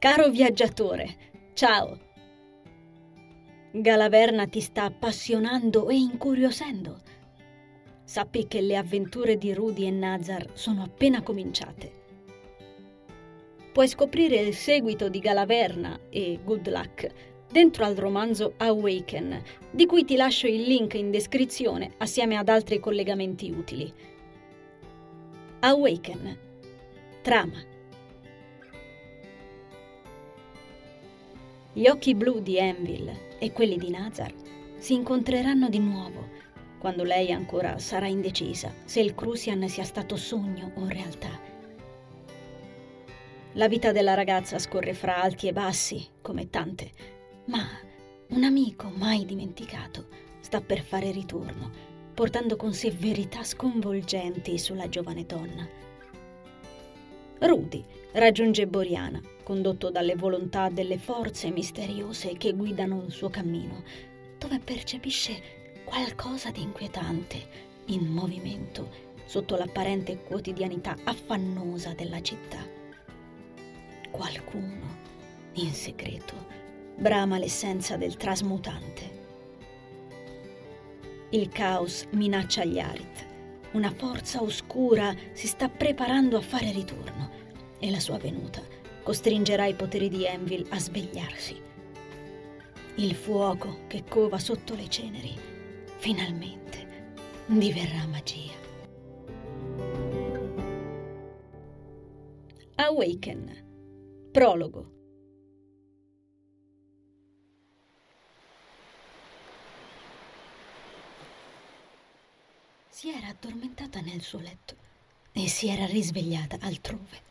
Caro viaggiatore, ciao! Galaverna ti sta appassionando e incuriosendo. Sappi che le avventure di Rudy e Nazar sono appena cominciate. Puoi scoprire il seguito di Galaverna e Good Luck dentro al romanzo Awaken, di cui ti lascio il link in descrizione assieme ad altri collegamenti utili. Awaken. Trama. Gli occhi blu di Enville e quelli di Nazar si incontreranno di nuovo quando lei ancora sarà indecisa se il Crucian sia stato sogno o realtà. La vita della ragazza scorre fra alti e bassi, come tante, ma un amico mai dimenticato sta per fare ritorno, portando con sé verità sconvolgenti sulla giovane donna. Rudy raggiunge Boriana, condotto dalle volontà delle forze misteriose che guidano il suo cammino, dove percepisce qualcosa di inquietante in movimento sotto l'apparente quotidianità affannosa della città. Qualcuno, in segreto, brama l'essenza del trasmutante. Il caos minaccia gli Arit. Una forza oscura si sta preparando a fare ritorno e la sua venuta costringerà i poteri di Envil a svegliarsi. Il fuoco che cova sotto le ceneri finalmente diverrà magia. Awaken. Prologo. Si era addormentata nel suo letto e si era risvegliata altrove.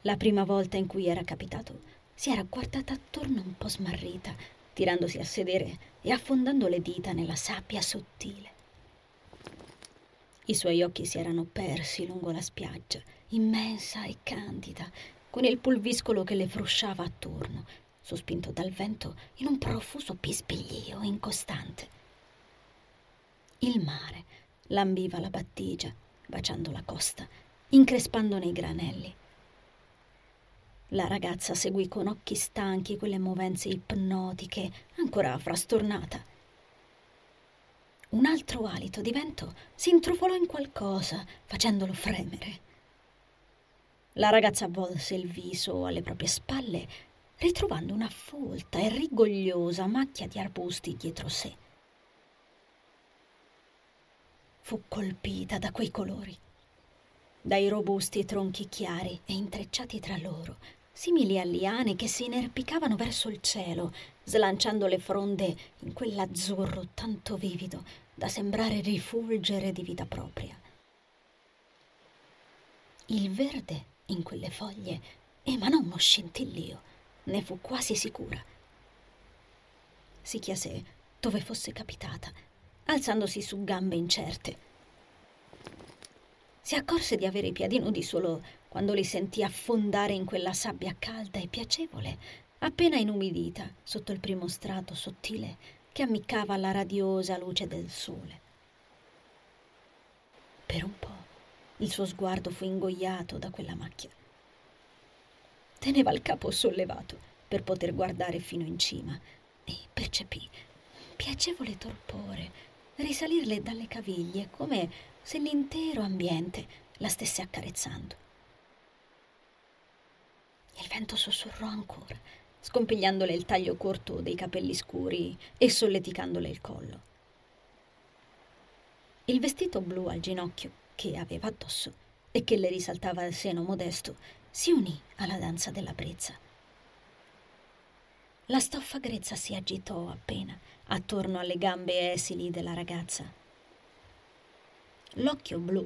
La prima volta in cui era capitato, si era guardata attorno un po' smarrita, tirandosi a sedere e affondando le dita nella sabbia sottile. I suoi occhi si erano persi lungo la spiaggia, immensa e candida, con il pulviscolo che le frusciava attorno, sospinto dal vento in un profuso bisbiglio incostante. Il mare lambiva la battigia, baciando la costa, increspandone i granelli. La ragazza seguì con occhi stanchi quelle movenze ipnotiche, ancora frastornata. Un altro alito di vento si intrufolò in qualcosa, facendolo fremere. La ragazza volse il viso alle proprie spalle, ritrovando una folta e rigogliosa macchia di arbusti dietro sé fu colpita da quei colori, dai robusti tronchi chiari e intrecciati tra loro, simili a liane che si inerpicavano verso il cielo, slanciando le fronde in quell'azzurro tanto vivido da sembrare rifulgere di vita propria. Il verde in quelle foglie emanò uno scintillio, ne fu quasi sicura. Si chiese dove fosse capitata alzandosi su gambe incerte. Si accorse di avere i piedi nudi solo quando li sentì affondare in quella sabbia calda e piacevole, appena inumidita sotto il primo strato sottile che ammiccava alla radiosa luce del sole. Per un po' il suo sguardo fu ingoiato da quella macchia. Teneva il capo sollevato per poter guardare fino in cima e percepì piacevole torpore risalirle dalle caviglie come se l'intero ambiente la stesse accarezzando. Il vento sussurrò ancora, scompigliandole il taglio corto dei capelli scuri e solleticandole il collo. Il vestito blu al ginocchio che aveva addosso e che le risaltava il seno modesto si unì alla danza della brezza. La stoffa grezza si agitò appena attorno alle gambe esili della ragazza. L'occhio blu,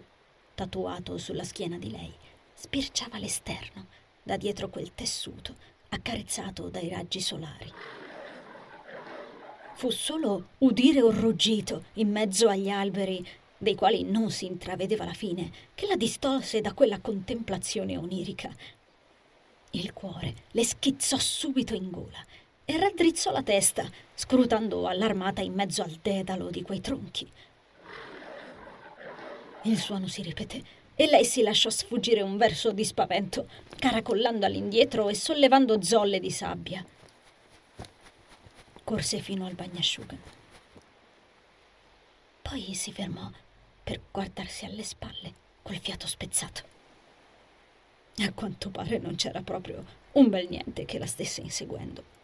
tatuato sulla schiena di lei, spirciava l'esterno, da dietro quel tessuto accarezzato dai raggi solari. Fu solo udire un ruggito in mezzo agli alberi, dei quali non si intravedeva la fine, che la distolse da quella contemplazione onirica. Il cuore le schizzò subito in gola e raddrizzò la testa, scrutando allarmata in mezzo al dedalo di quei tronchi. Il suono si ripeté e lei si lasciò sfuggire un verso di spavento, caracollando all'indietro e sollevando zolle di sabbia. Corse fino al bagnasciuga. Poi si fermò per guardarsi alle spalle col fiato spezzato. A quanto pare non c'era proprio un bel niente che la stesse inseguendo.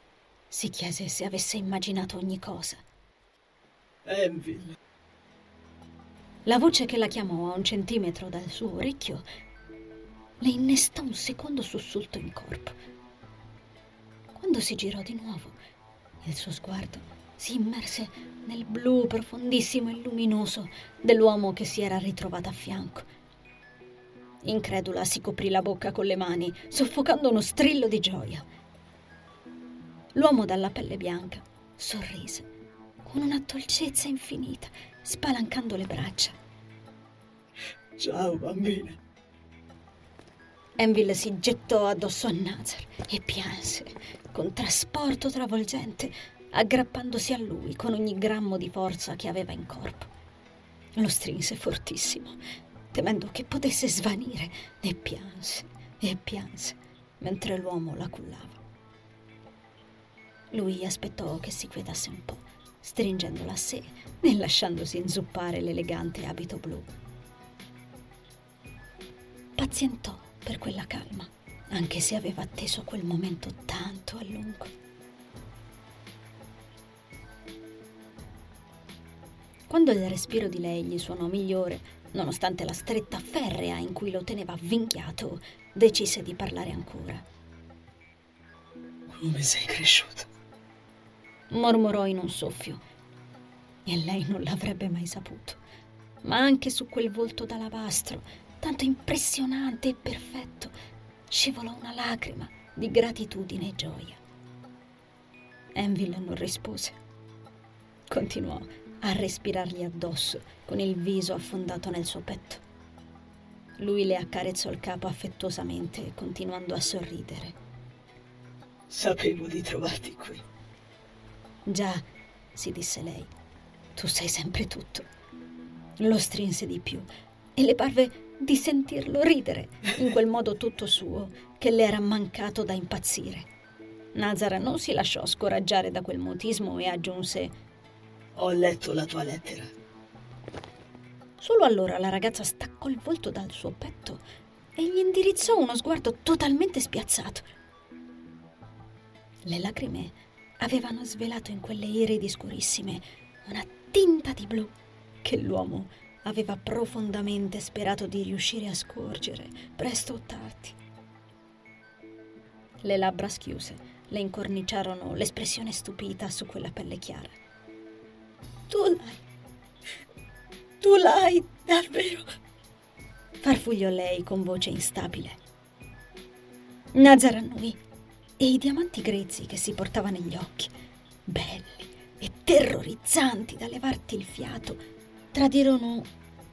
Si chiese se avesse immaginato ogni cosa. Enville. La voce che la chiamò a un centimetro dal suo orecchio le innestò un secondo sussulto in corpo. Quando si girò di nuovo, il suo sguardo si immerse nel blu profondissimo e luminoso dell'uomo che si era ritrovato a fianco. Incredula si coprì la bocca con le mani, soffocando uno strillo di gioia. L'uomo dalla pelle bianca sorrise con una dolcezza infinita, spalancando le braccia. Ciao, bambina. Enville si gettò addosso a Nazar e pianse con trasporto travolgente, aggrappandosi a lui con ogni grammo di forza che aveva in corpo. Lo strinse fortissimo, temendo che potesse svanire, e pianse e pianse mentre l'uomo la cullava. Lui aspettò che si quietasse un po' stringendola a sé e lasciandosi inzuppare l'elegante abito blu. Pazientò per quella calma, anche se aveva atteso quel momento tanto a lungo. Quando il respiro di lei gli suonò migliore, nonostante la stretta ferrea in cui lo teneva avvinghiato, decise di parlare ancora. Come sei cresciuto? Mormorò in un soffio. E lei non l'avrebbe mai saputo. Ma anche su quel volto d'alabastro, tanto impressionante e perfetto, scivolò una lacrima di gratitudine e gioia. Enville non rispose. Continuò a respirargli addosso con il viso affondato nel suo petto. Lui le accarezzò il capo affettuosamente, continuando a sorridere. Sapevo di trovarti qui. Già, si disse lei, tu sai sempre tutto. Lo strinse di più e le parve di sentirlo ridere in quel modo tutto suo che le era mancato da impazzire. Nazara non si lasciò scoraggiare da quel mutismo e aggiunse Ho letto la tua lettera. Solo allora la ragazza staccò il volto dal suo petto e gli indirizzò uno sguardo totalmente spiazzato. Le lacrime avevano svelato in quelle iridi scurissime una tinta di blu che l'uomo aveva profondamente sperato di riuscire a scorgere, presto o tardi. Le labbra schiuse le incorniciarono l'espressione stupita su quella pelle chiara. Tu l'hai. Tu l'hai, davvero. Farfugliò lei con voce instabile. Nazar annui e i diamanti grezzi che si portava negli occhi, belli e terrorizzanti da levarti il fiato, tradirono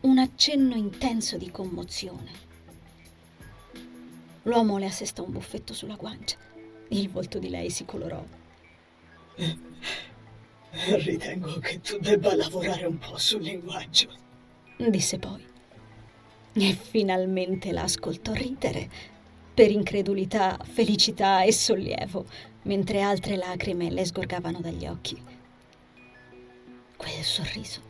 un accenno intenso di commozione. L'uomo le assestò un buffetto sulla guancia. Il volto di lei si colorò. Ritengo che tu debba lavorare un po' sul linguaggio, disse poi. E finalmente la ascoltò ridere per incredulità, felicità e sollievo, mentre altre lacrime le sgorgavano dagli occhi. Quel sorriso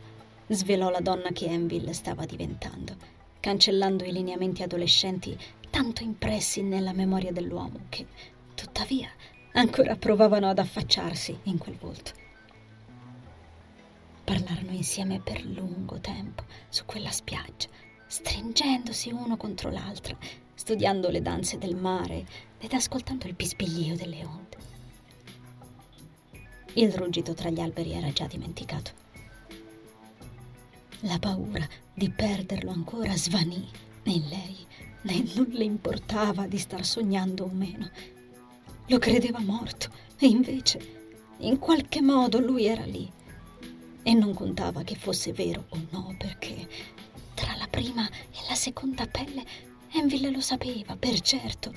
svelò la donna che Enville stava diventando, cancellando i lineamenti adolescenti tanto impressi nella memoria dell'uomo che, tuttavia, ancora provavano ad affacciarsi in quel volto. Parlarono insieme per lungo tempo su quella spiaggia, stringendosi uno contro l'altra studiando le danze del mare ed ascoltando il bisbiglio delle onde. Il ruggito tra gli alberi era già dimenticato. La paura di perderlo ancora svanì in lei, né non le importava di star sognando o meno. Lo credeva morto e invece in qualche modo lui era lì. E non contava che fosse vero o no, perché tra la prima e la seconda pelle Enville lo sapeva, per certo.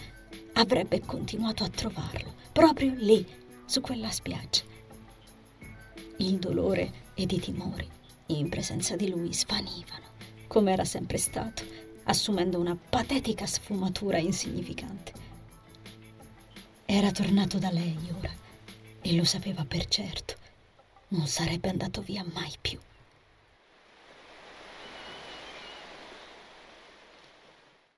Avrebbe continuato a trovarlo, proprio lì, su quella spiaggia. Il dolore ed i timori in presenza di lui svanivano, come era sempre stato, assumendo una patetica sfumatura insignificante. Era tornato da lei ora e lo sapeva per certo. Non sarebbe andato via mai più.